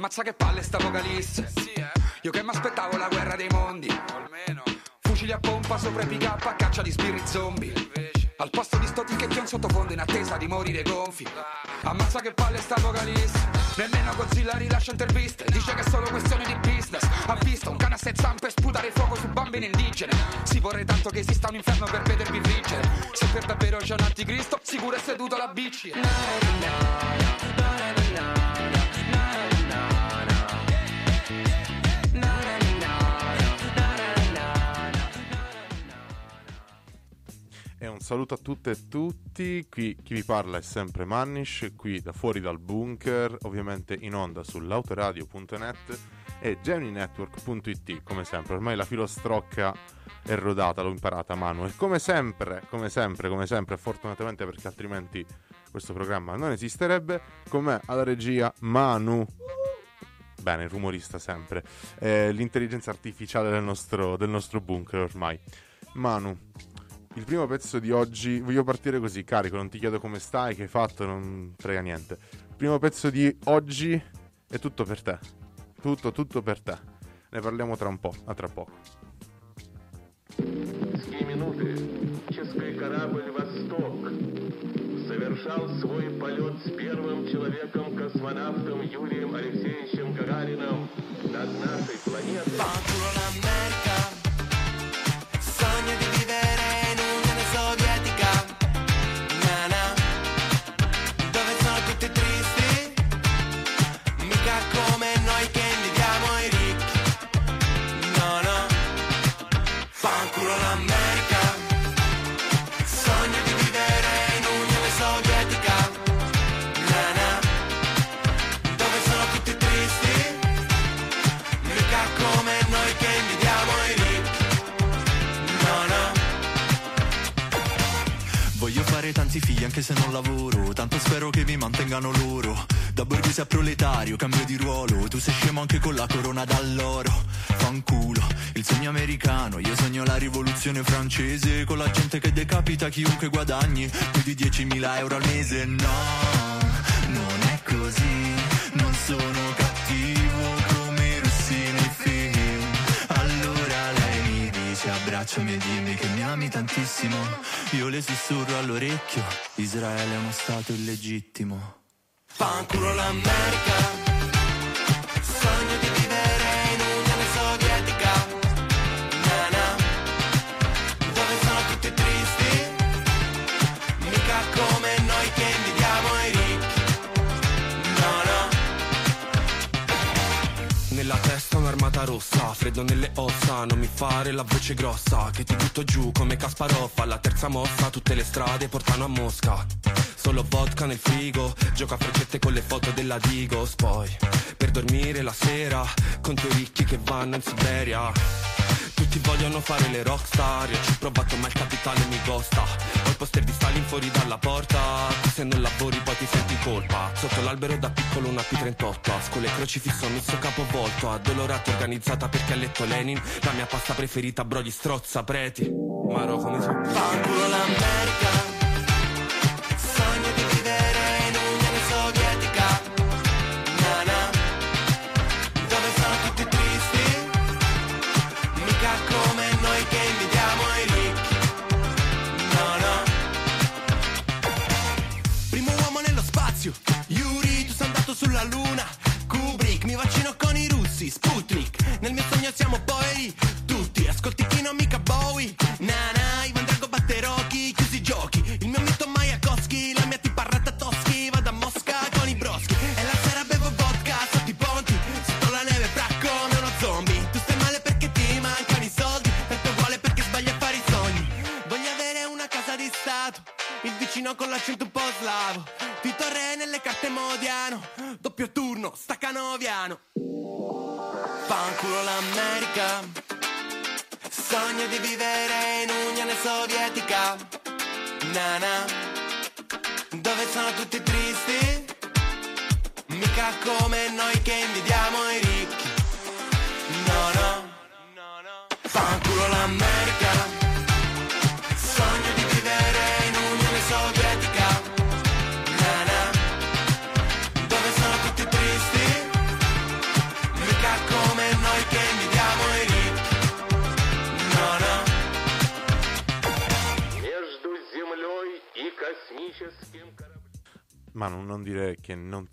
Ammazza che palle sta vocalista. Io che mi aspettavo la guerra dei mondi. Almeno. Fucili a pompa sopra i pick up a caccia di spiriti zombie. Al posto di sto ticchetti un sottofondo in attesa di morire gonfi. Ammazza che palle sta vocalista. Nemmeno Godzilla rilascia interviste. Dice che è solo questione di business. Ha visto un cane a sei zampe sputare fuoco su bambini indigene. Si vorrei tanto che esista un inferno per vedervi friggere. Se per davvero c'è un anticristo, sicuro è seduto alla bici. E un saluto a tutte e tutti, qui chi vi parla è sempre Mannish, qui da fuori dal bunker, ovviamente in onda sull'autoradio.net e geminetwork.it, come sempre, ormai la filostrocca è rodata, l'ho imparata Manu, e come sempre, come sempre, come sempre, fortunatamente perché altrimenti questo programma non esisterebbe, con me alla regia Manu. Bene, rumorista sempre, eh, l'intelligenza artificiale del nostro, del nostro bunker ormai. Manu, il primo pezzo di oggi, voglio partire così, carico, non ti chiedo come stai, che hai fatto, non frega niente. Il primo pezzo di oggi è tutto per te. Tutto, tutto per te. Ne parliamo tra un po', a tra poco. Ские минуты космический корабль «Восток» совершал свой полет с первым человеком-космонавтом Юрием Алексеевичем Гагарином над нашей планетой. Tanti figli anche se non lavoro. Tanto spero che mi mantengano loro. Da borghese a proletario, cambio di ruolo. Tu sei scemo anche con la corona d'alloro. Fanculo, il sogno americano. Io sogno la rivoluzione francese. Con la gente che decapita chiunque guadagni. Più di 10.000 euro al mese. No, non è così. Non sono abbracciami e dimmi che mi ami tantissimo. Io le sussurro all'orecchio Israele è uno stato illegittimo. Fanculo l'America un'armata rossa, freddo nelle ossa, non mi fare la voce grossa, che ti butto giù come Kasparov, alla terza mossa tutte le strade portano a Mosca. Solo vodka nel frigo, gioco a freccette con le foto della Digos, poi per dormire la sera, con tuoi ricchi che vanno in Siberia. Tutti vogliono fare le rockstar, io ci ho provato ma il capitale mi costa. Ho il poster di Stalin fuori dalla porta, tu se non lavori poi ti senti colpa. Sotto l'albero da piccolo una P38, a scuola e crocifisso messo capovolto, addolorata organizzata perché ha letto Lenin, la mia pasta preferita bro gli strozza preti. Maro come sono? Fanculo l'America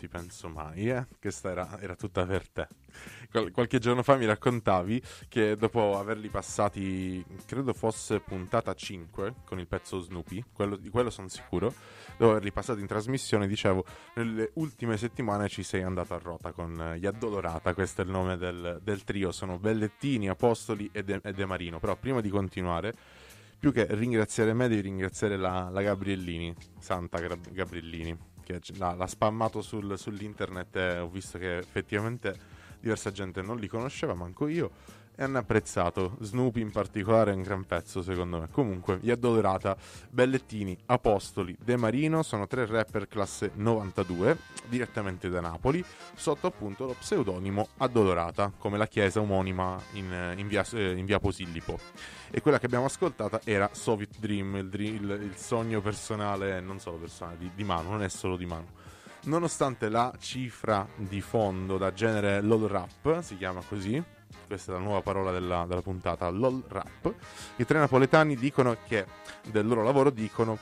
penso mai, eh? Questa era, era tutta per te. Qual- qualche giorno fa mi raccontavi che dopo averli passati, credo fosse puntata 5 con il pezzo Snoopy, quello, di quello sono sicuro, dopo averli passati in trasmissione, dicevo, nelle ultime settimane ci sei andato a rota con Gli Addolorata, questo è il nome del, del trio, sono Bellettini, Apostoli e De, e De Marino. Però prima di continuare più che ringraziare me, devi ringraziare la, la Gabriellini, Santa Gabriellini, che l'ha, l'ha spammato sul, sull'internet e ho visto che effettivamente diversa gente non li conosceva, manco io e hanno apprezzato. Snoopy in particolare è un gran pezzo secondo me. Comunque, gli Addolorata, Bellettini, Apostoli, De Marino sono tre rapper classe 92, direttamente da Napoli, sotto appunto lo pseudonimo Addolorata, come la chiesa omonima in, in, via, eh, in via, Posillipo. E quella che abbiamo ascoltata era Soviet Dream, il, il, il sogno personale, non solo personale, di, di Manu, non è solo di Manu nonostante la cifra di fondo da genere LOL rap, si chiama così, questa è la nuova parola della, della puntata, LOL rap, i tre napoletani dicono che, del loro lavoro dicono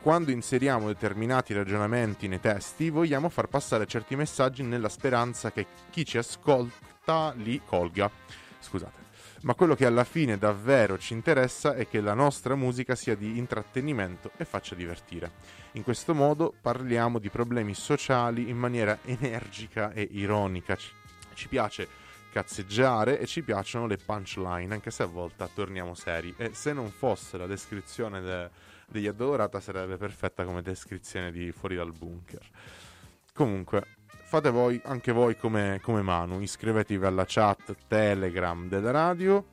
quando inseriamo determinati ragionamenti nei testi, vogliamo far passare certi messaggi nella speranza che chi ci ascolta li colga. Scusate. Ma quello che alla fine davvero ci interessa è che la nostra musica sia di intrattenimento e faccia divertire. In questo modo parliamo di problemi sociali in maniera energica e ironica. Ci, ci piace cazzeggiare e ci piacciono le punchline, anche se a volte torniamo seri. E se non fosse la descrizione de- degli Addolorata sarebbe perfetta come descrizione di Fuori dal bunker. Comunque, fate voi, anche voi come, come Manu, iscrivetevi alla chat Telegram della radio,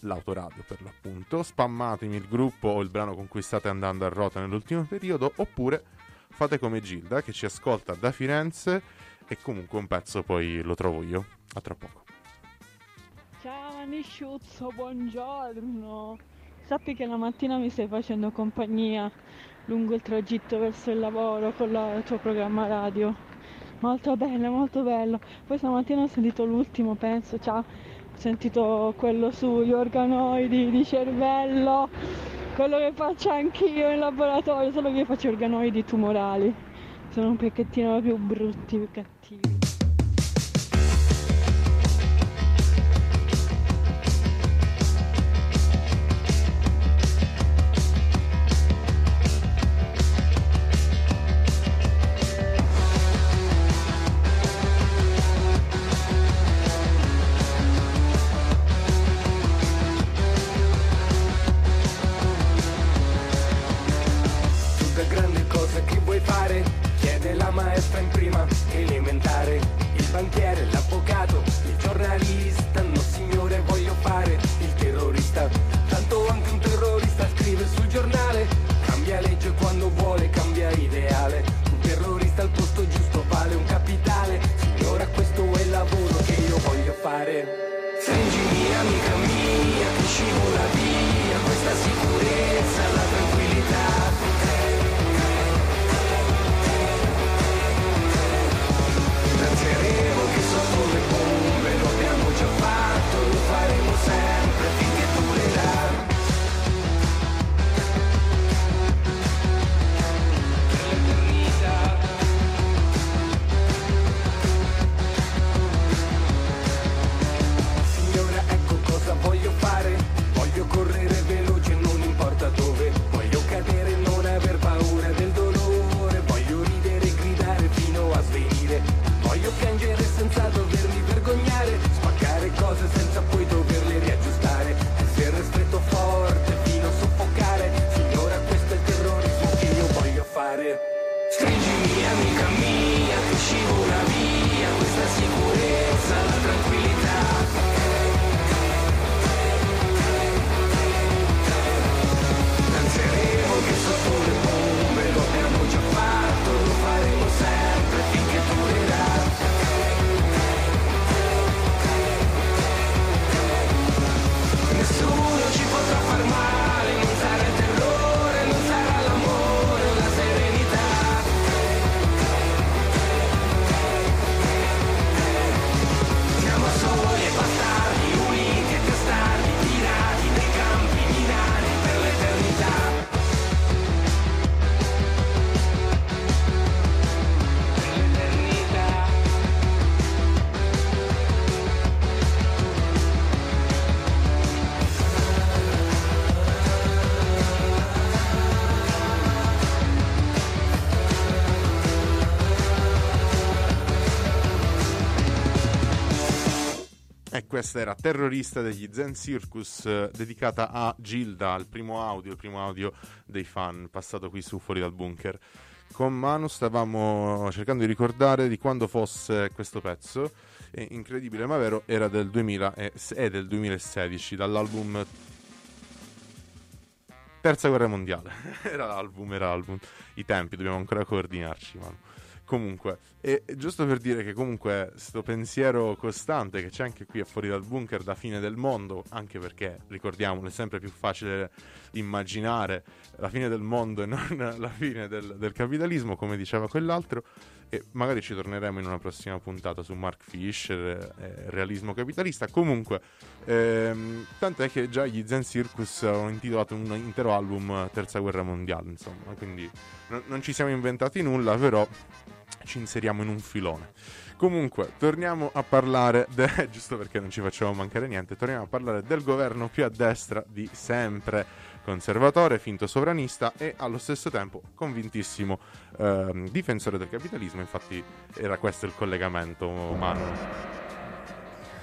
l'autoradio per l'appunto, spammatemi il gruppo o il brano con cui state andando a rota nell'ultimo periodo, oppure fate come Gilda che ci ascolta da Firenze e comunque un pezzo poi lo trovo io. A tra poco. Ciao Anisciuzzo, buongiorno. Sappi che la mattina mi stai facendo compagnia lungo il tragitto verso il lavoro con la, il tuo programma radio. Molto bello, molto bello. Poi stamattina ho sentito l'ultimo, penso, ciao. Ho sentito quello sugli organoidi di cervello, quello che faccio anch'io in laboratorio, solo che io faccio organoidi tumorali. Sono un pochettino più brutti, più cattivi. Questa era Terrorista degli Zen Circus, eh, dedicata a Gilda, il primo audio, il primo audio dei fan, passato qui su Fuori dal Bunker. Con Manu stavamo cercando di ricordare di quando fosse questo pezzo, e incredibile ma vero, era del 2000 e, è del 2016, dall'album Terza Guerra Mondiale. era l'album, era l'album. I tempi, dobbiamo ancora coordinarci, Manu. Comunque, e giusto per dire che comunque questo pensiero costante che c'è anche qui a fuori dal bunker da fine del mondo, anche perché ricordiamolo, è sempre più facile immaginare la fine del mondo e non la fine del, del capitalismo, come diceva quell'altro, e magari ci torneremo in una prossima puntata su Mark Fisher, eh, realismo capitalista. Comunque, ehm, tant'è che già gli Zen Circus hanno intitolato un intero album Terza Guerra Mondiale, insomma, quindi no, non ci siamo inventati nulla, però ci inseriamo in un filone. Comunque, torniamo a parlare, de- giusto perché non ci facciamo mancare niente, torniamo a parlare del governo più a destra di sempre, conservatore, finto sovranista e allo stesso tempo convintissimo ehm, difensore del capitalismo, infatti era questo il collegamento, Manu.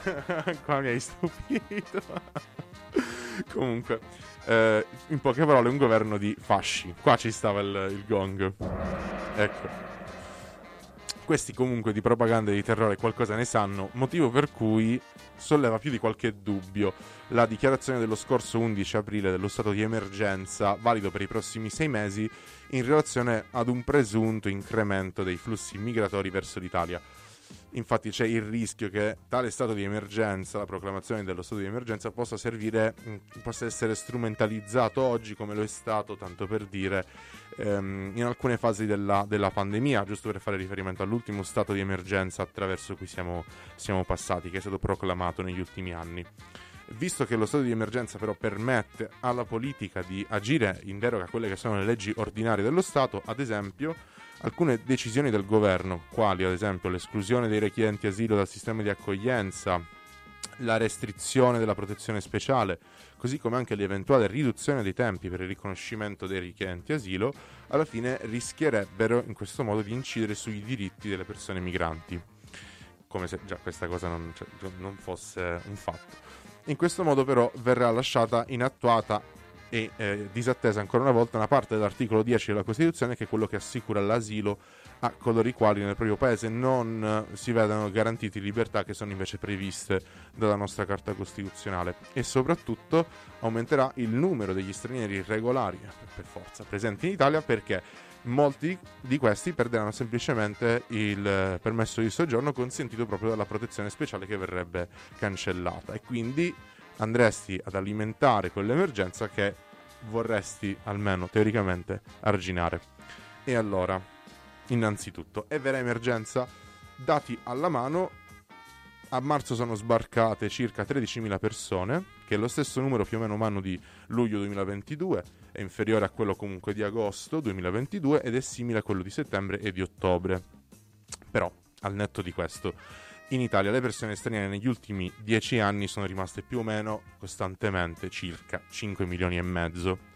Qua mi hai stupito. Comunque, eh, in poche parole, un governo di fasci. Qua ci stava il, il gong. Ecco questi comunque di propaganda e di terrore qualcosa ne sanno, motivo per cui solleva più di qualche dubbio la dichiarazione dello scorso 11 aprile dello stato di emergenza, valido per i prossimi sei mesi, in relazione ad un presunto incremento dei flussi migratori verso l'Italia. Infatti c'è il rischio che tale stato di emergenza, la proclamazione dello stato di emergenza, possa servire, possa essere strumentalizzato oggi come lo è stato, tanto per dire, ehm, in alcune fasi della, della, pandemia, giusto per fare riferimento all'ultimo stato di emergenza attraverso cui siamo, siamo passati, che è stato proclamato negli ultimi anni. Visto che lo stato di emergenza però permette alla politica di agire in deroga a quelle che sono le leggi ordinarie dello Stato, ad esempio, alcune decisioni del governo, quali ad esempio l'esclusione dei richiedenti asilo dal sistema di accoglienza, la restrizione della protezione speciale, così come anche l'eventuale riduzione dei tempi per il riconoscimento dei richiedenti asilo, alla fine rischierebbero in questo modo di incidere sui diritti delle persone migranti, come se già questa cosa non, cioè, non fosse un fatto. In questo modo però verrà lasciata inattuata e eh, disattesa ancora una volta una parte dell'articolo 10 della Costituzione che è quello che assicura l'asilo a coloro i quali nel proprio paese non eh, si vedano garantiti libertà che sono invece previste dalla nostra Carta Costituzionale. E soprattutto aumenterà il numero degli stranieri irregolari per forza presenti in Italia perché molti di questi perderanno semplicemente il permesso di soggiorno consentito proprio dalla protezione speciale che verrebbe cancellata. E quindi andresti ad alimentare quell'emergenza che vorresti almeno teoricamente arginare. E allora, innanzitutto, è vera emergenza? Dati alla mano, a marzo sono sbarcate circa 13.000 persone, che è lo stesso numero più o meno umano di luglio 2022, è inferiore a quello comunque di agosto 2022 ed è simile a quello di settembre e di ottobre. Però, al netto di questo, in Italia le persone straniere negli ultimi dieci anni sono rimaste più o meno costantemente circa 5 milioni e mezzo.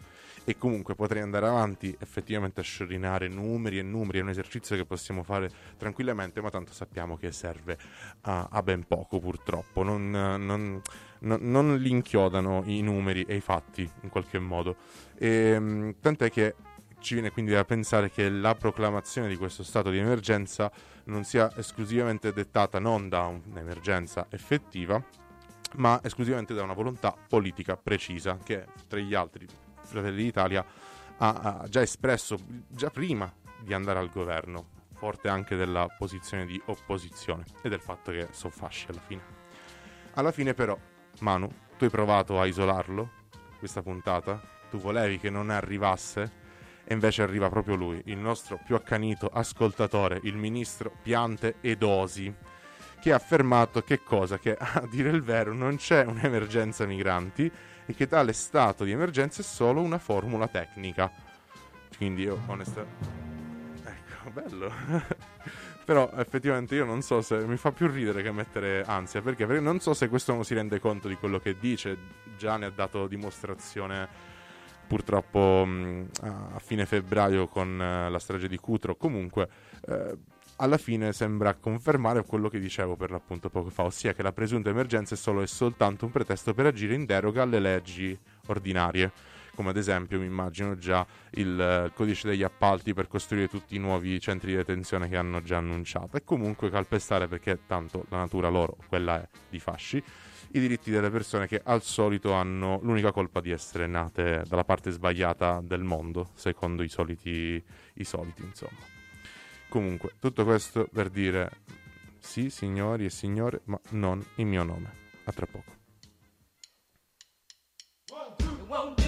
E comunque potrei andare avanti effettivamente a sciorinare numeri e numeri, è un esercizio che possiamo fare tranquillamente, ma tanto sappiamo che serve a, a ben poco purtroppo. Non, non, non, non, li inchiodano i numeri e i fatti in qualche modo. E, ehm, tant'è che ci viene quindi da pensare che la proclamazione di questo stato di emergenza non sia esclusivamente dettata non da un'emergenza effettiva, ma esclusivamente da una volontà politica precisa che tra gli altri Fratelli d'Italia ha, ha già espresso già prima di andare al governo, forte anche della posizione di opposizione e del fatto che sono fasci alla fine. Alla fine però, Manu, tu hai provato a isolarlo, questa puntata? Tu volevi che non arrivasse? e invece arriva proprio lui, il nostro più accanito ascoltatore, il ministro Piante Edosi, che ha affermato che cosa? Che a dire il vero non c'è un'emergenza migranti e che tale stato di emergenza è solo una formula tecnica. Quindi io onestamente... Ecco, bello. Però effettivamente io non so se mi fa più ridere che mettere ansia, perché? perché non so se questo non si rende conto di quello che dice, già ne ha dato dimostrazione purtroppo mh, a fine febbraio con uh, la strage di Cutro. Comunque, eh, alla fine sembra confermare quello che dicevo per l'appunto poco fa, ossia che la presunta emergenza è solo e soltanto un pretesto per agire in deroga alle leggi ordinarie come ad esempio mi immagino già il eh, codice degli appalti per costruire tutti i nuovi centri di detenzione che hanno già annunciato e comunque calpestare perché tanto la natura loro, quella è di fasci, i diritti delle persone che al solito hanno l'unica colpa di essere nate dalla parte sbagliata del mondo, secondo i soliti, i soliti insomma. Comunque, tutto questo per dire sì, signori e signore, ma non il mio nome. A tra poco. Can't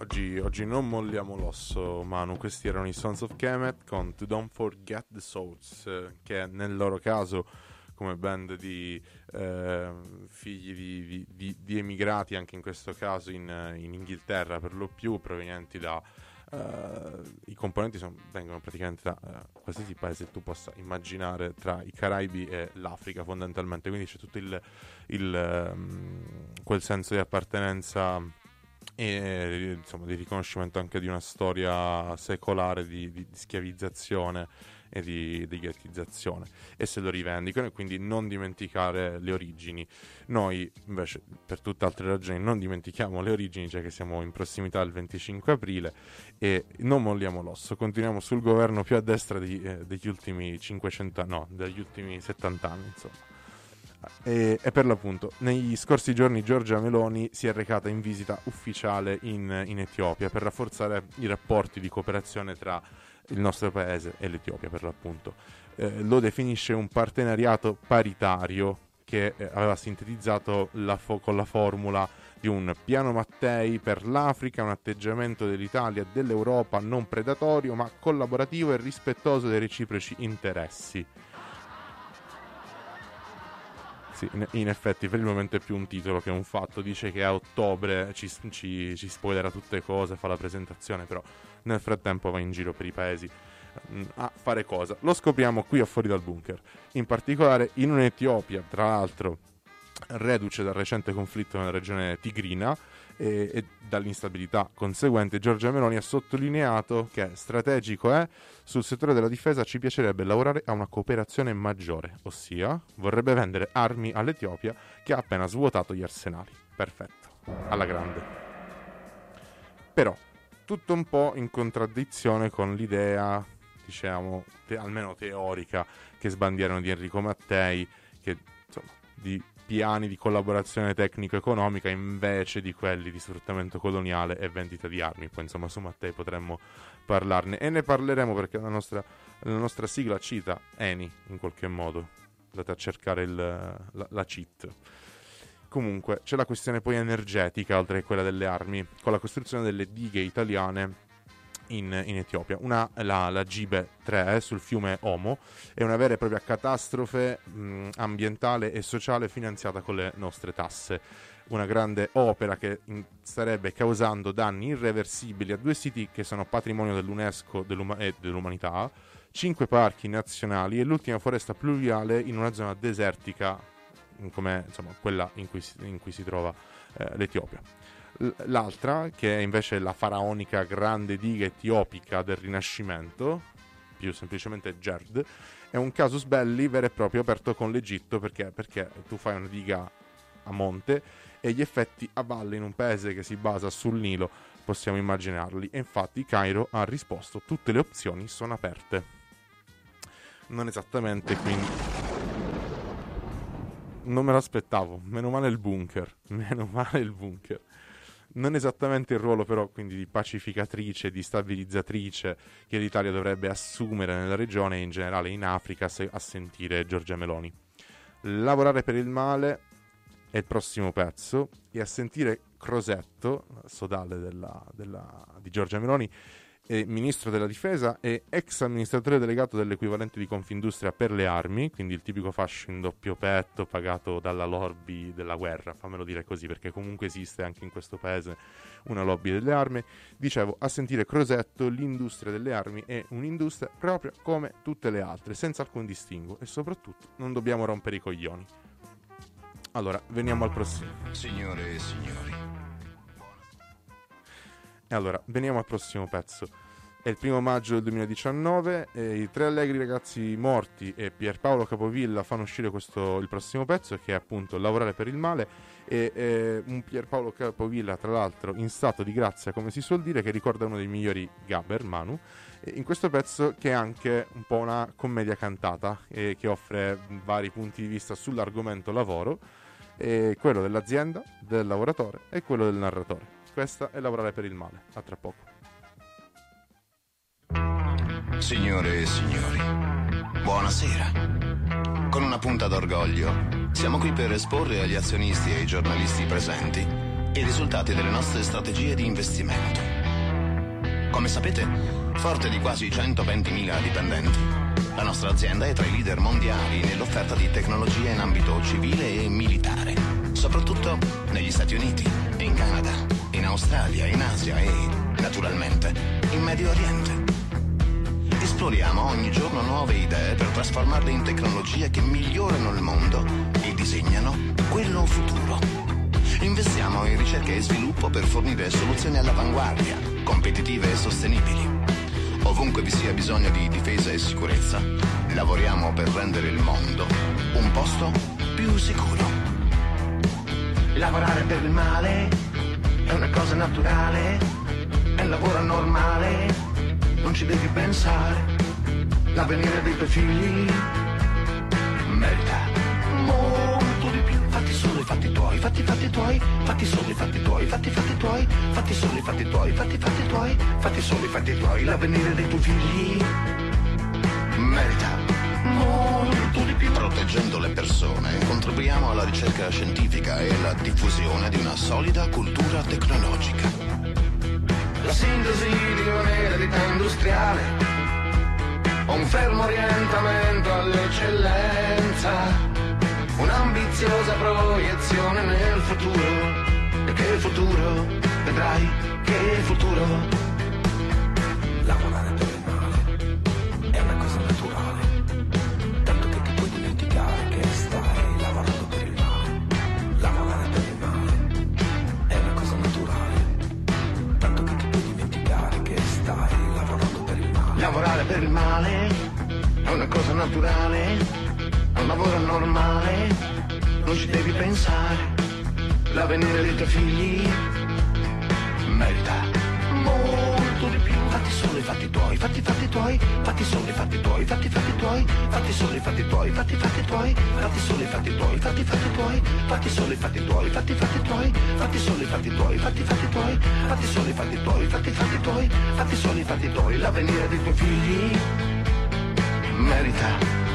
Oggi, oggi non molliamo l'osso, Manu. Questi erano i Sons of Kemet con To Don't Forget the Souls, che nel loro caso, come band di eh, figli di, di- di- di emigrati, anche in questo caso in, in Inghilterra per lo più, provenienti da. eh, I componenti son- vengono praticamente da eh, qualsiasi paese tu possa immaginare tra i Caraibi e l'Africa, fondamentalmente. Quindi c'è tutto il, il, ehm, quel senso di appartenenza e insomma di riconoscimento anche di una storia secolare di, di- di schiavizzazione e di, di ghettizzazione e se lo rivendicano e quindi non dimenticare le origini. Noi invece per tutte altre ragioni non dimentichiamo le origini già che siamo in prossimità del 25 aprile e non molliamo l'osso. Continuiamo sul governo più a destra di- eh, degli ultimi 500 no degli ultimi 70 anni insomma e, e per l'appunto, negli scorsi giorni Giorgia Meloni si è recata in visita ufficiale in, in Etiopia per rafforzare i rapporti di cooperazione tra il nostro paese e l'Etiopia, per l'appunto. Eh, lo definisce un partenariato paritario che eh, aveva sintetizzato la fo- con la formula di un piano Mattei per l'Africa, un atteggiamento dell'Italia e dell'Europa non predatorio ma collaborativo e rispettoso dei reciproci interessi. Sì, in, effetti per il momento è più un titolo che un fatto. Dice che a ottobre ci, ci, ci spoilerà tutte cose, fa la presentazione, però nel frattempo va in giro per i paesi mm, a fare cosa. Lo scopriamo qui a fuori dal bunker. In particolare in un'Etiopia, tra l'altro, reduce dal recente conflitto nella regione tigrina e, e dall'instabilità conseguente, Giorgia Meloni ha sottolineato che strategico è sul settore della difesa ci piacerebbe lavorare a una cooperazione maggiore, ossia vorrebbe vendere armi all'Etiopia che ha appena svuotato gli arsenali. Perfetto, alla grande. Però, tutto un po' in contraddizione con l'idea, diciamo, te- almeno teorica, che sbandierano di Enrico Mattei, che insomma, di piani di collaborazione tecnico-economica invece di quelli di sfruttamento coloniale e vendita di armi. Poi insomma su Mattei potremmo parlarne e ne parleremo perché la nostra, la nostra sigla cita Eni in qualche modo. Andate a cercare il- la, la cheat. Comunque c'è la questione poi energetica oltre che quella delle armi con la costruzione delle dighe italiane in, in Etiopia. Una, la, la Gibe 3 sul fiume Omo è una vera e propria catastrofe mh, ambientale e sociale finanziata con le nostre tasse. Una grande opera che in- starebbe causando danni irreversibili a due siti che sono patrimonio dell'UNESCO dell'uma- e dell'umanità, cinque parchi nazionali e l'ultima foresta pluviale in una zona desertica mm, come insomma, quella in cui si, in cui si trova eh, l'Etiopia. L'altra, che è invece la faraonica grande diga etiopica del Rinascimento, più semplicemente GERD, è un casus belli vero e proprio aperto con l'Egitto perché, perché tu fai una diga a monte e gli effetti a valle in un paese che si basa sul Nilo possiamo immaginarli. E infatti Cairo ha risposto tutte le opzioni sono aperte. Non esattamente quindi non me l'aspettavo meno male il bunker meno male il bunker non esattamente il ruolo però quindi di pacificatrice, di stabilizzatrice che l'Italia dovrebbe assumere nella regione e in generale in Africa se- a sentire Giorgia Meloni. Lavorare per il male è il prossimo pezzo e a sentire Crosetto, sodale della- della- di Giorgia Meloni, è ministro della difesa e ex amministratore delegato dell'equivalente di Confindustria per le armi, quindi il tipico fascio in doppio petto pagato dalla lobby della guerra, fammelo dire così perché comunque esiste anche in questo paese una lobby delle armi. Dicevo, a sentire Crosetto, l'industria delle armi è un'industria proprio come tutte le altre, senza alcun distinguo e soprattutto non dobbiamo rompere i coglioni. Allora, veniamo al prossimo. Signore e signori, allora, veniamo al prossimo pezzo. È il primo maggio del 2019 e i tre allegri ragazzi morti e Pierpaolo Capovilla fanno uscire questo, il prossimo pezzo che è appunto Lavorare per il male e eh, un Pierpaolo Capovilla tra l'altro in stato di grazia come si suol dire che ricorda uno dei migliori Gabber, Manu in questo pezzo che è anche un po' una commedia cantata e che offre vari punti di vista sull'argomento lavoro e quello dell'azienda, del lavoratore e quello del narratore. Questa è lavorare per il male. A tra poco. Signore e signori, buonasera. Con una punta d'orgoglio, siamo qui per esporre agli azionisti e ai giornalisti presenti i risultati delle nostre strategie di investimento. Come sapete, forte di quasi 120.000 dipendenti, la nostra azienda è tra i leader mondiali nell'offerta di tecnologia in ambito civile e militare, soprattutto negli Stati Uniti, in Canada, Australia, in Asia e, naturalmente, in Medio Oriente. Esploriamo ogni giorno nuove idee per trasformarle in tecnologie che migliorano il mondo e disegnano quello futuro. Investiamo in ricerca e sviluppo per fornire soluzioni all'avanguardia, competitive e sostenibili. Ovunque vi sia bisogno di difesa e sicurezza, lavoriamo per rendere il mondo un posto più sicuro. Lavorare per il male è una cosa naturale, è un lavoro normale, non ci devi pensare. L'avvenire dei tuoi figli merita molto di più. Fatti solo i fatti tuoi, fatti fatti tuoi, fatti solo i fatti tuoi, fatti fatti tuoi, fatti solo i fatti tuoi, fatti fatti tuoi, fatti solo i fatti tuoi. L'avvenire dei tuoi figli merita. Proteggendo le persone, contribuiamo alla ricerca scientifica e alla diffusione di una solida cultura tecnologica. La sintesi di un'eredità industriale, un fermo orientamento all'eccellenza, un'ambiziosa proiezione nel futuro. E che futuro, vedrai che futuro. Il male è una cosa naturale, è un lavoro normale, non ci devi pensare. L'avvenire dei tuoi figli merita molto di più. Fatti solo i fatti tuoi, fatti fatti tuoi, fatti solo i fatti tuoi, fatti fatti tuoi, fatti solo i fatti tuoi, fatti fatti tuoi, fatti solo i fatti tuoi, fatti fatti tuoi, fatti solo i fatti tuoi, fatti fatti tuoi, fatti solo i fatti tuoi, fatti fatti tuoi, fatti solo i fatti tuoi, fatti fatti tuoi, fatti solo i fatti tuoi, l'avvenire dei tuoi figli merita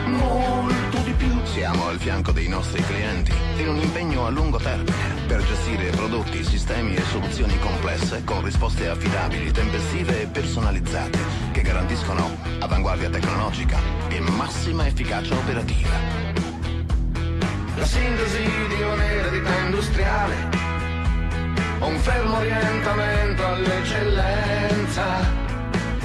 molto di più. Siamo al fianco dei nostri clienti in un impegno a lungo termine per gestire prodotti, sistemi e soluzioni complesse con risposte affidabili, tempestive e personalizzate che garantiscono avanguardia tecnologica e massima efficacia operativa. La sintesi di un'eredità industriale, un fermo orientamento all'eccellenza,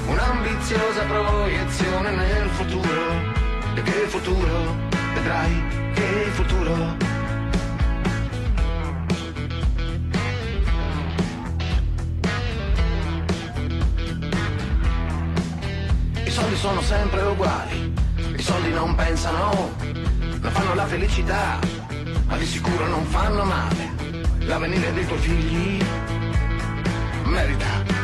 un'ambiziosa proiezione nel futuro. Che futuro, vedrai che futuro. Sono sempre uguali, i soldi non pensano, non fanno la felicità, ma di sicuro non fanno male. L'avvenire dei tuoi figli merita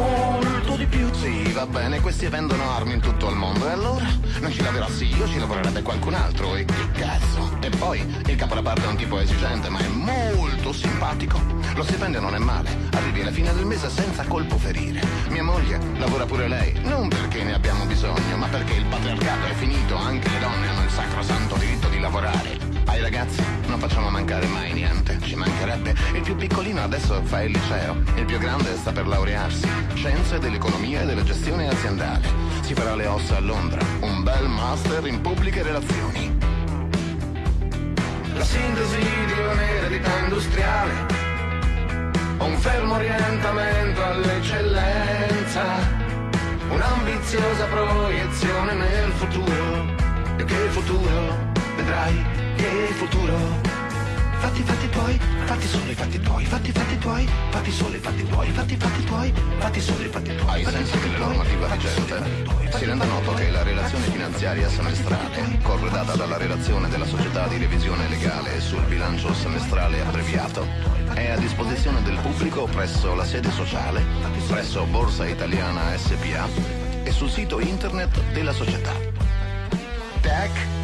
molto di più. Sì, va bene, questi vendono armi in tutto il mondo e allora non ci lavorassi io, ci lavorerebbe qualcun altro e che cazzo. E poi il capo da parte è un tipo esigente, ma è molto simpatico. Lo stipendio non è male, arrivi alla fine del mese senza colpo ferire. Mia moglie lavora pure lei, non perché ne abbiamo bisogno, ma perché il patriarcato è finito, anche le donne hanno il sacrosanto diritto di lavorare. Ai ragazzi non facciamo mancare mai niente, ci mancherebbe. Il più piccolino adesso fa il liceo, il più grande sta per laurearsi. Scienze dell'economia e della gestione aziendale. Si farà le ossa a Londra, un bel master in pubbliche relazioni. La sintesi di un'eredità industriale, un fermo orientamento all'eccellenza, un'ambiziosa proiezione nel futuro. E che futuro, vedrai che futuro. Fatti fatti tuoi, fatti solo i fatti tuoi, fatti fatti tuoi, fatti solo i fatti tuoi, fatti fatti tuoi, fatti solo i fatti tuoi. Ai sensi della normativa vigente, si rende noto che la relazione finanziaria semestrale, corredata dalla relazione della società di revisione legale sul bilancio semestrale abbreviato, è a disposizione del pubblico presso la sede sociale, presso Borsa Italiana SPA e sul sito internet della società. Tac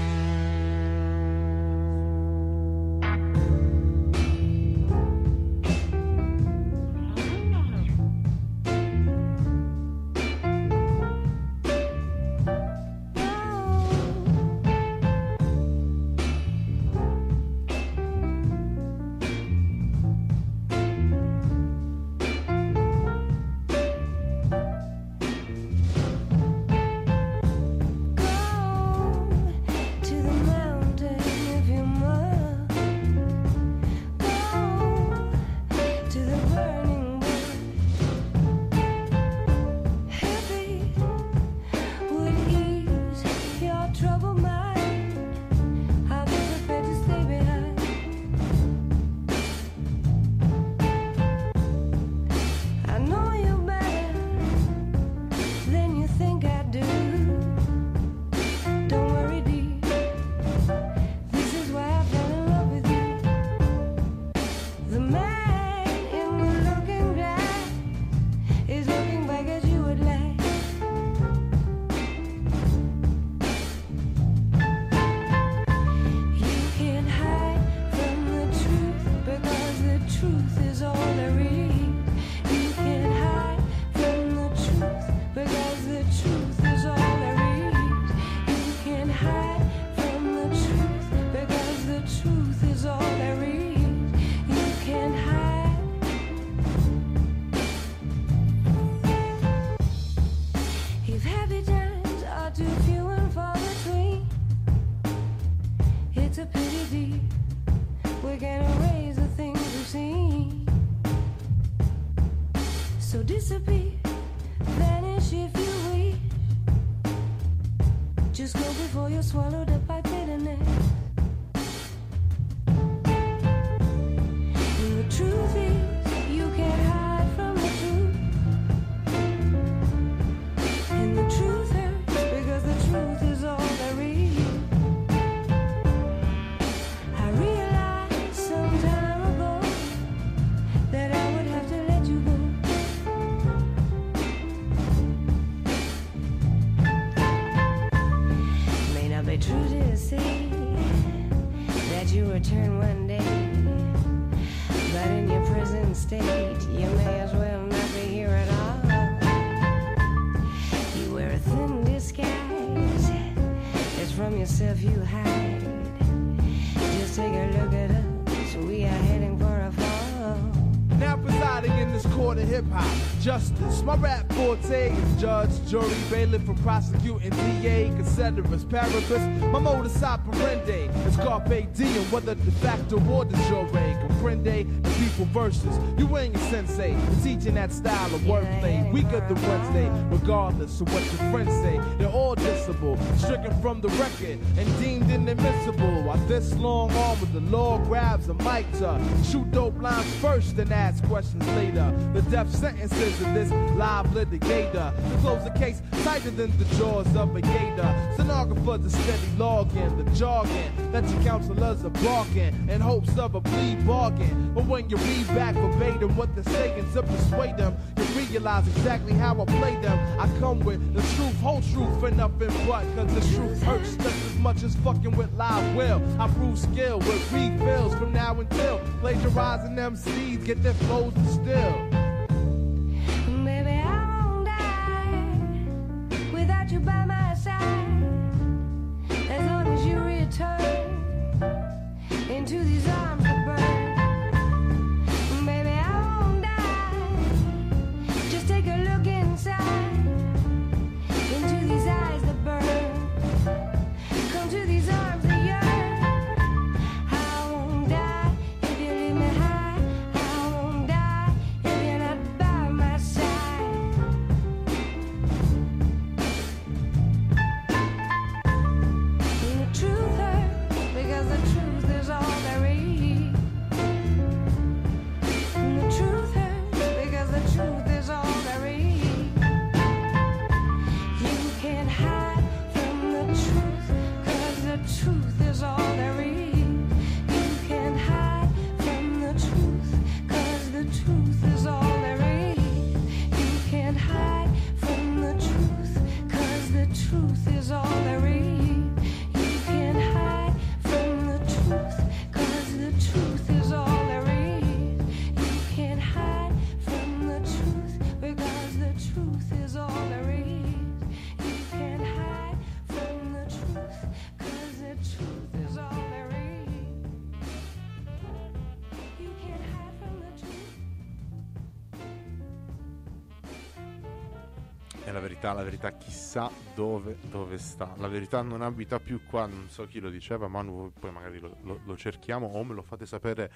judge, jury, bailiff, and prosecuting DA, considerus, paribus. My modus operandi is carpe diem, whether de facto or de jure. Comprende the people versus you ain't a sensei. You're teaching that style of wordplay, weaker than Wednesday, regardless of what your friends say. They're all dissable, stricken from the record and deemed inadmissible. While this long arm with the law grabs a mic to shoot dope lines first and ask questions later. The death sentences of this live litigator. To close the case tighter than the jaws of a gator. Stenographers are steady logging the jargon that counselors are barking in hopes of a plea bargain. But when you read back verbatim what they're saying to persuade them, you realize exactly how I play them. I come with the truth, whole truth, and nothing but. Cause the truth hurts just as much as fucking with live will. I prove skill with refills from now until plagiarizing MCs get their flows distilled. La verità, chissà dove, dove sta. La verità non abita più qua, non so chi lo diceva, ma poi magari lo, lo- lo cerchiamo o me lo fate sapere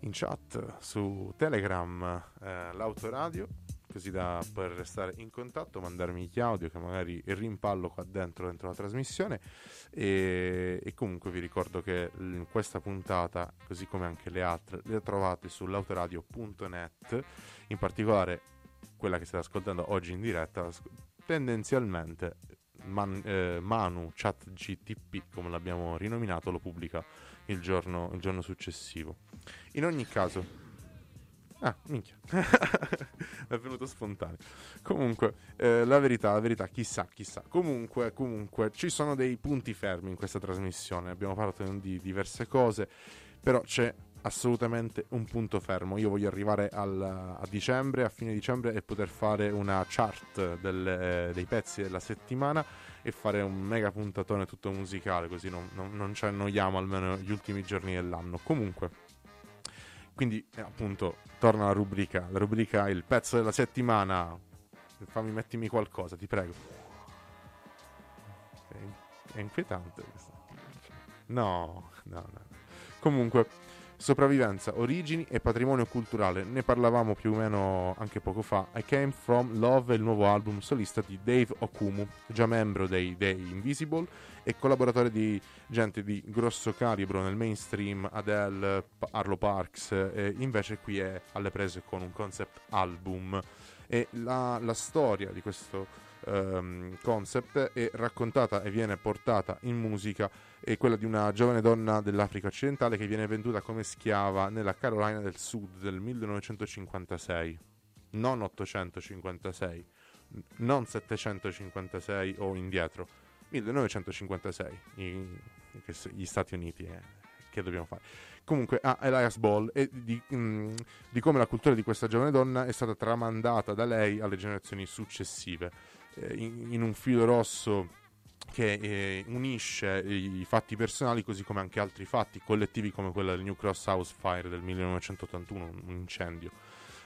in chat su Telegram, eh, l'autoradio, così da poter restare in contatto, mandarmi gli audio che magari rimpallo qua dentro, dentro la trasmissione. E, e comunque vi ricordo che questa puntata, così come anche le altre, le trovate sull'autoradio.net, in particolare quella che state ascoltando oggi in diretta, tendenzialmente Man- eh, Manu Chat GTP, come l'abbiamo rinominato, lo pubblica il giorno, il giorno successivo. In ogni caso, Ah, minchia. è venuto spontaneo. Comunque, eh, la verità, la verità, chissà, chissà. Comunque, comunque, ci sono dei punti fermi in questa trasmissione. Abbiamo parlato di diverse cose, però c'è assolutamente un punto fermo. Io voglio arrivare al- a dicembre, a fine dicembre, e poter fare una chart delle- dei pezzi della settimana e fare un mega puntatone tutto musicale, così non, non- non ci annoiamo almeno gli ultimi giorni dell'anno. Comunque. Quindi, eh, appunto, torna la rubrica. La rubrica il pezzo della settimana. Fammi mettimi qualcosa, ti prego. È, è inquietante questo. No, no, no. Comunque, Sopravvivenza, origini e patrimonio culturale. Ne parlavamo più o meno anche poco fa. I Came From Love è il nuovo album solista di Dave Okumu, già membro dei Day Invisible e collaboratore di gente di grosso calibro nel mainstream, Adele, Arlo Parks, e invece qui è alle prese con un concept album. E la, la storia di questo ehm, concept è raccontata e viene portata in musica è quella di una giovane donna dell'Africa occidentale che viene venduta come schiava nella Carolina del Sud del 1956, non 856, non 756 o indietro, 1956, i- che s- gli Stati Uniti, eh, che dobbiamo fare? Comunque, a Elias Ball e di, mm, di come la cultura di questa giovane donna è stata tramandata da lei alle generazioni successive, in, in un filo rosso che eh, unisce i fatti personali così come anche altri fatti collettivi come quello del New Cross House Fire del 1981, un un incendio.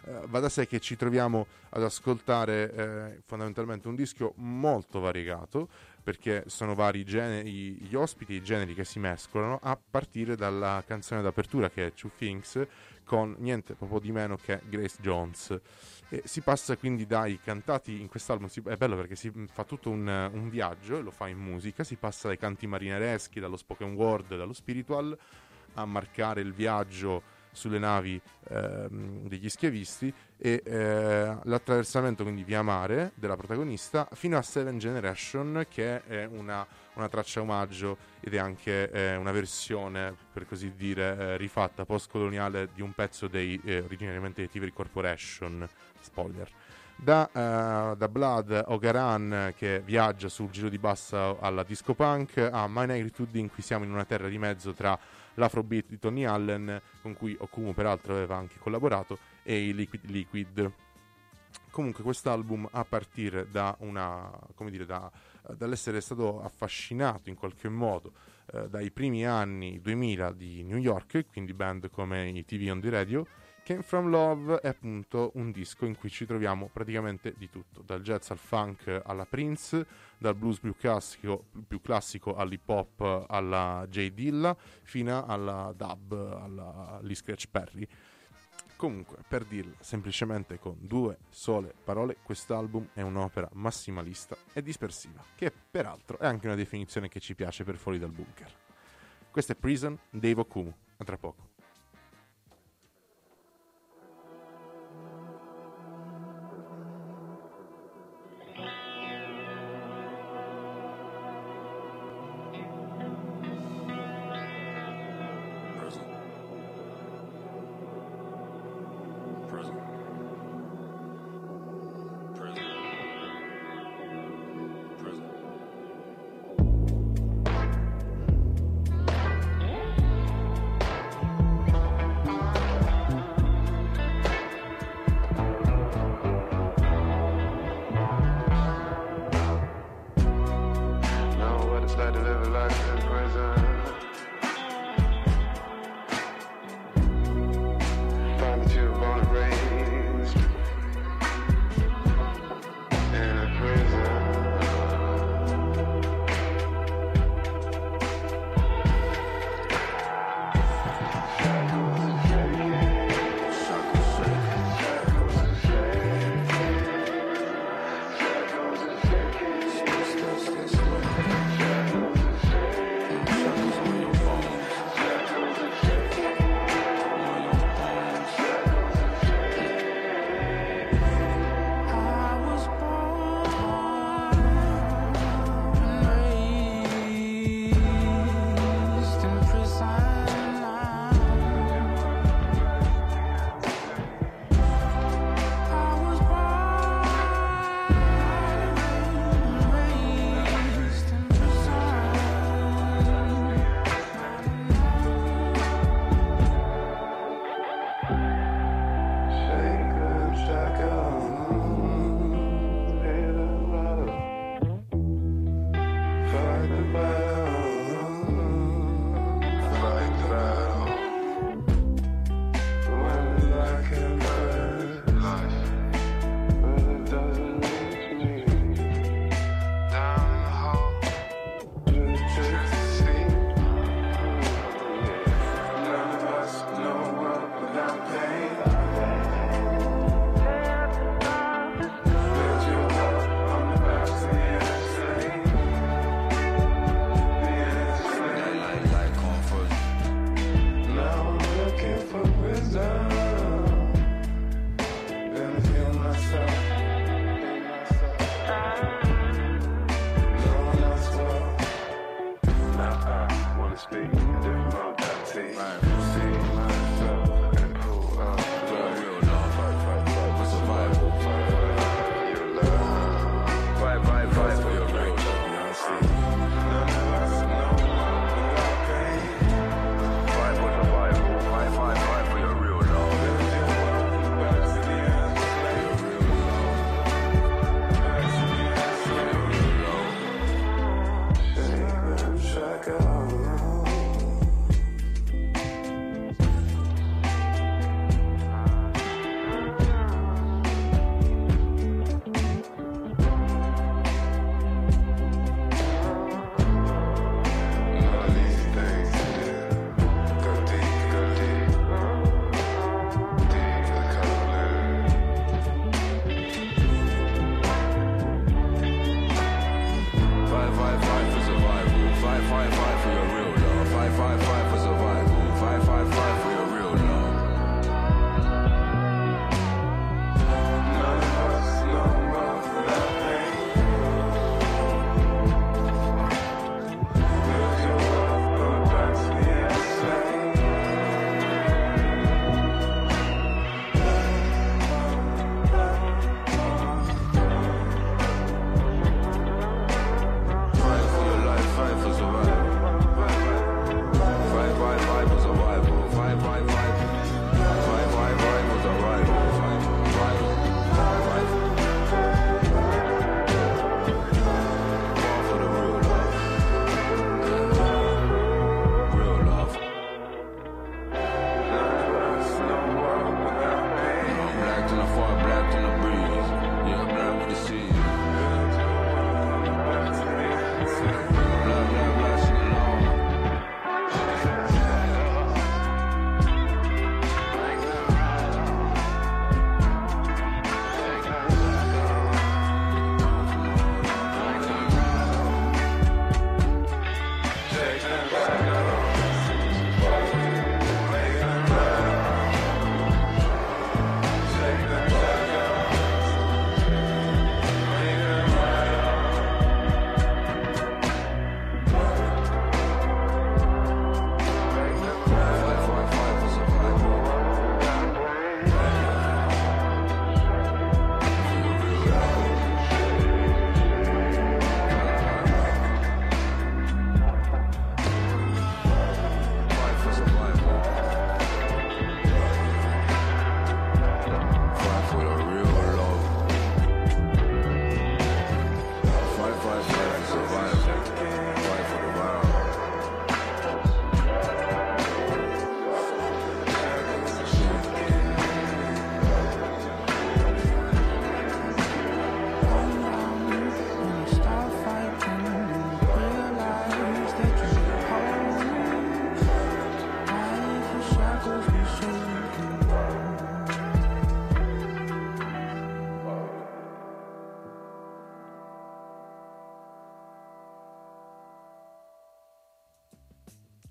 Eh, va da sé che ci troviamo ad ascoltare eh, fondamentalmente un disco molto variegato perché sono vari generi, gli ospiti i generi che si mescolano a partire dalla canzone d'apertura che è Two Things con niente proprio di meno che Grace Jones. E si passa quindi dai cantati in quest'album, si- è bello perché si fa tutto un, un viaggio e lo fa in musica, si passa dai canti marinereschi, dallo spoken word, dallo spiritual a marcare il viaggio sulle navi ehm, degli schiavisti e eh, l'attraversamento quindi via mare della protagonista fino a Seven Generation che è una, una traccia omaggio ed è anche eh, una versione per così dire eh, rifatta post-coloniale di un pezzo dei eh, originariamente dei Tivoli Corporation. Spoiler. Da, eh, da Blood Ogaran che viaggia sul giro di bassa alla disco punk a My Negritude in cui siamo in una terra di mezzo tra l'afrobeat di Tony Allen con cui Okumu peraltro aveva anche collaborato e i Liquid Liquid. Comunque quest'album a partire da una come dire da, dall'essere stato affascinato in qualche modo eh, dai primi anni 2000 di New York quindi band come i TV on the Radio Came From Love è appunto un disco in cui ci troviamo praticamente di tutto, dal jazz al funk alla Prince, dal blues più classico, più classico all'hip hop alla J Dilla, fino alla dub, alla Lee Scratch Perry. Comunque, per dirla semplicemente con due sole parole, quest'album è un'opera massimalista e dispersiva, che peraltro è anche una definizione che ci piace per fuori dal bunker. Questo è Prison, Dave Okumu. A tra poco.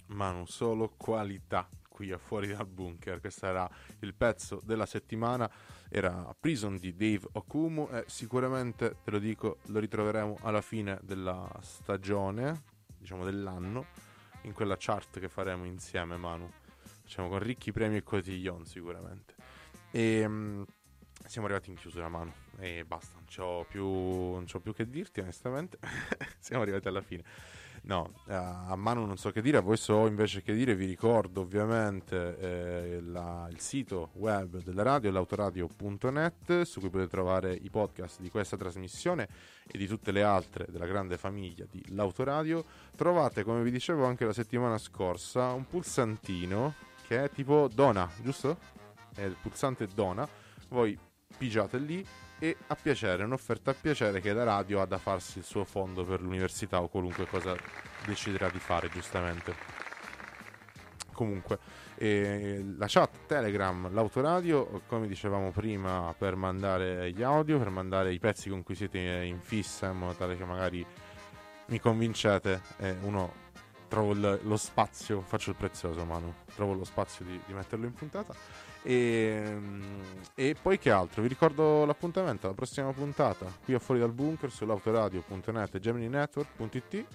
Manu, solo qualità qui a fuori dal bunker. Questo era il pezzo della settimana. Era Prison di Dave Okumu. E sicuramente, te lo dico, lo ritroveremo alla fine della stagione, diciamo dell'anno, in quella chart che faremo insieme, Manu. Facciamo con ricchi premi e cotillon, sicuramente. E mm, siamo arrivati in chiusura, Manu. E basta, non c'ho più, non c'ho più che dirti, onestamente. siamo arrivati alla fine. No, eh, a mano non so che dire, a voi so invece che dire, vi ricordo ovviamente eh, la- il sito web della radio, l'autoradio.net, su cui potete trovare i podcast di questa trasmissione e di tutte le altre della grande famiglia di L'Autoradio. Trovate, come vi dicevo anche la settimana scorsa, un pulsantino che è tipo Dona, giusto? È il pulsante Dona, voi pigiate lì e a piacere, un'offerta a piacere che la radio ha da farsi il suo fondo per l'università o qualunque cosa deciderà di fare giustamente. Comunque, eh, la chat Telegram, l'autoradio, come dicevamo prima, per mandare gli audio, per mandare i pezzi con cui siete in fissa, in modo tale che magari mi convincete, eh, uno trovo lo spazio, faccio il prezioso Manu, trovo lo spazio di, di metterlo in puntata. E, e poi che altro? Vi ricordo l'appuntamento alla prossima puntata qui a fuori dal bunker sull'autoradio.net e gemininetwork.it.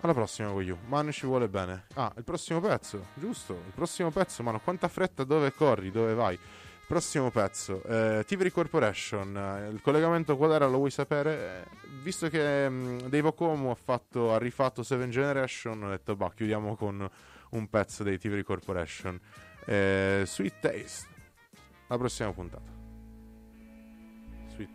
Alla prossima con you. Manu ci vuole bene. Ah, il prossimo pezzo, giusto? Il prossimo pezzo, mano, quanta fretta, dove corri, dove vai? Prossimo pezzo, eh, Tivoli Corporation, eh, il collegamento qual era, lo vuoi sapere? Eh, visto che mh, Dave Okomu ha, fatto, ha rifatto Seven Generation, ho detto, bah, chiudiamo con un pezzo dei Tivoli Corporation. Eh, Sweet Taste. La prossima puntata. Sweet.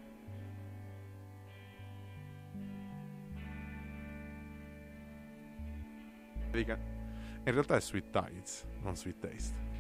In realtà è Sweet Tides, non Sweet Taste.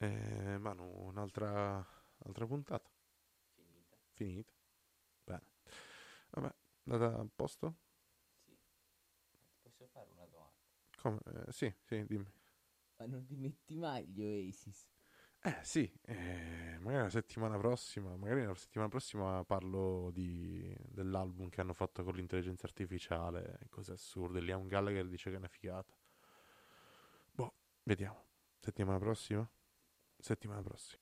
Eh, Manu, un'altra altra puntata. Finita. Finita. Bene. Vabbè, andata a posto? Posso fare una domanda? Come? Eh, sì, sì, dimmi. Ma non li metti mai gli Oasis? Eh sì, eh, magari la settimana prossima, magari la settimana prossima parlo di, dell'album che hanno fatto con l'intelligenza artificiale, cose assurde. Liam Gallagher dice che è una figata. Boh, vediamo. Settimana prossima? Settimana prossima.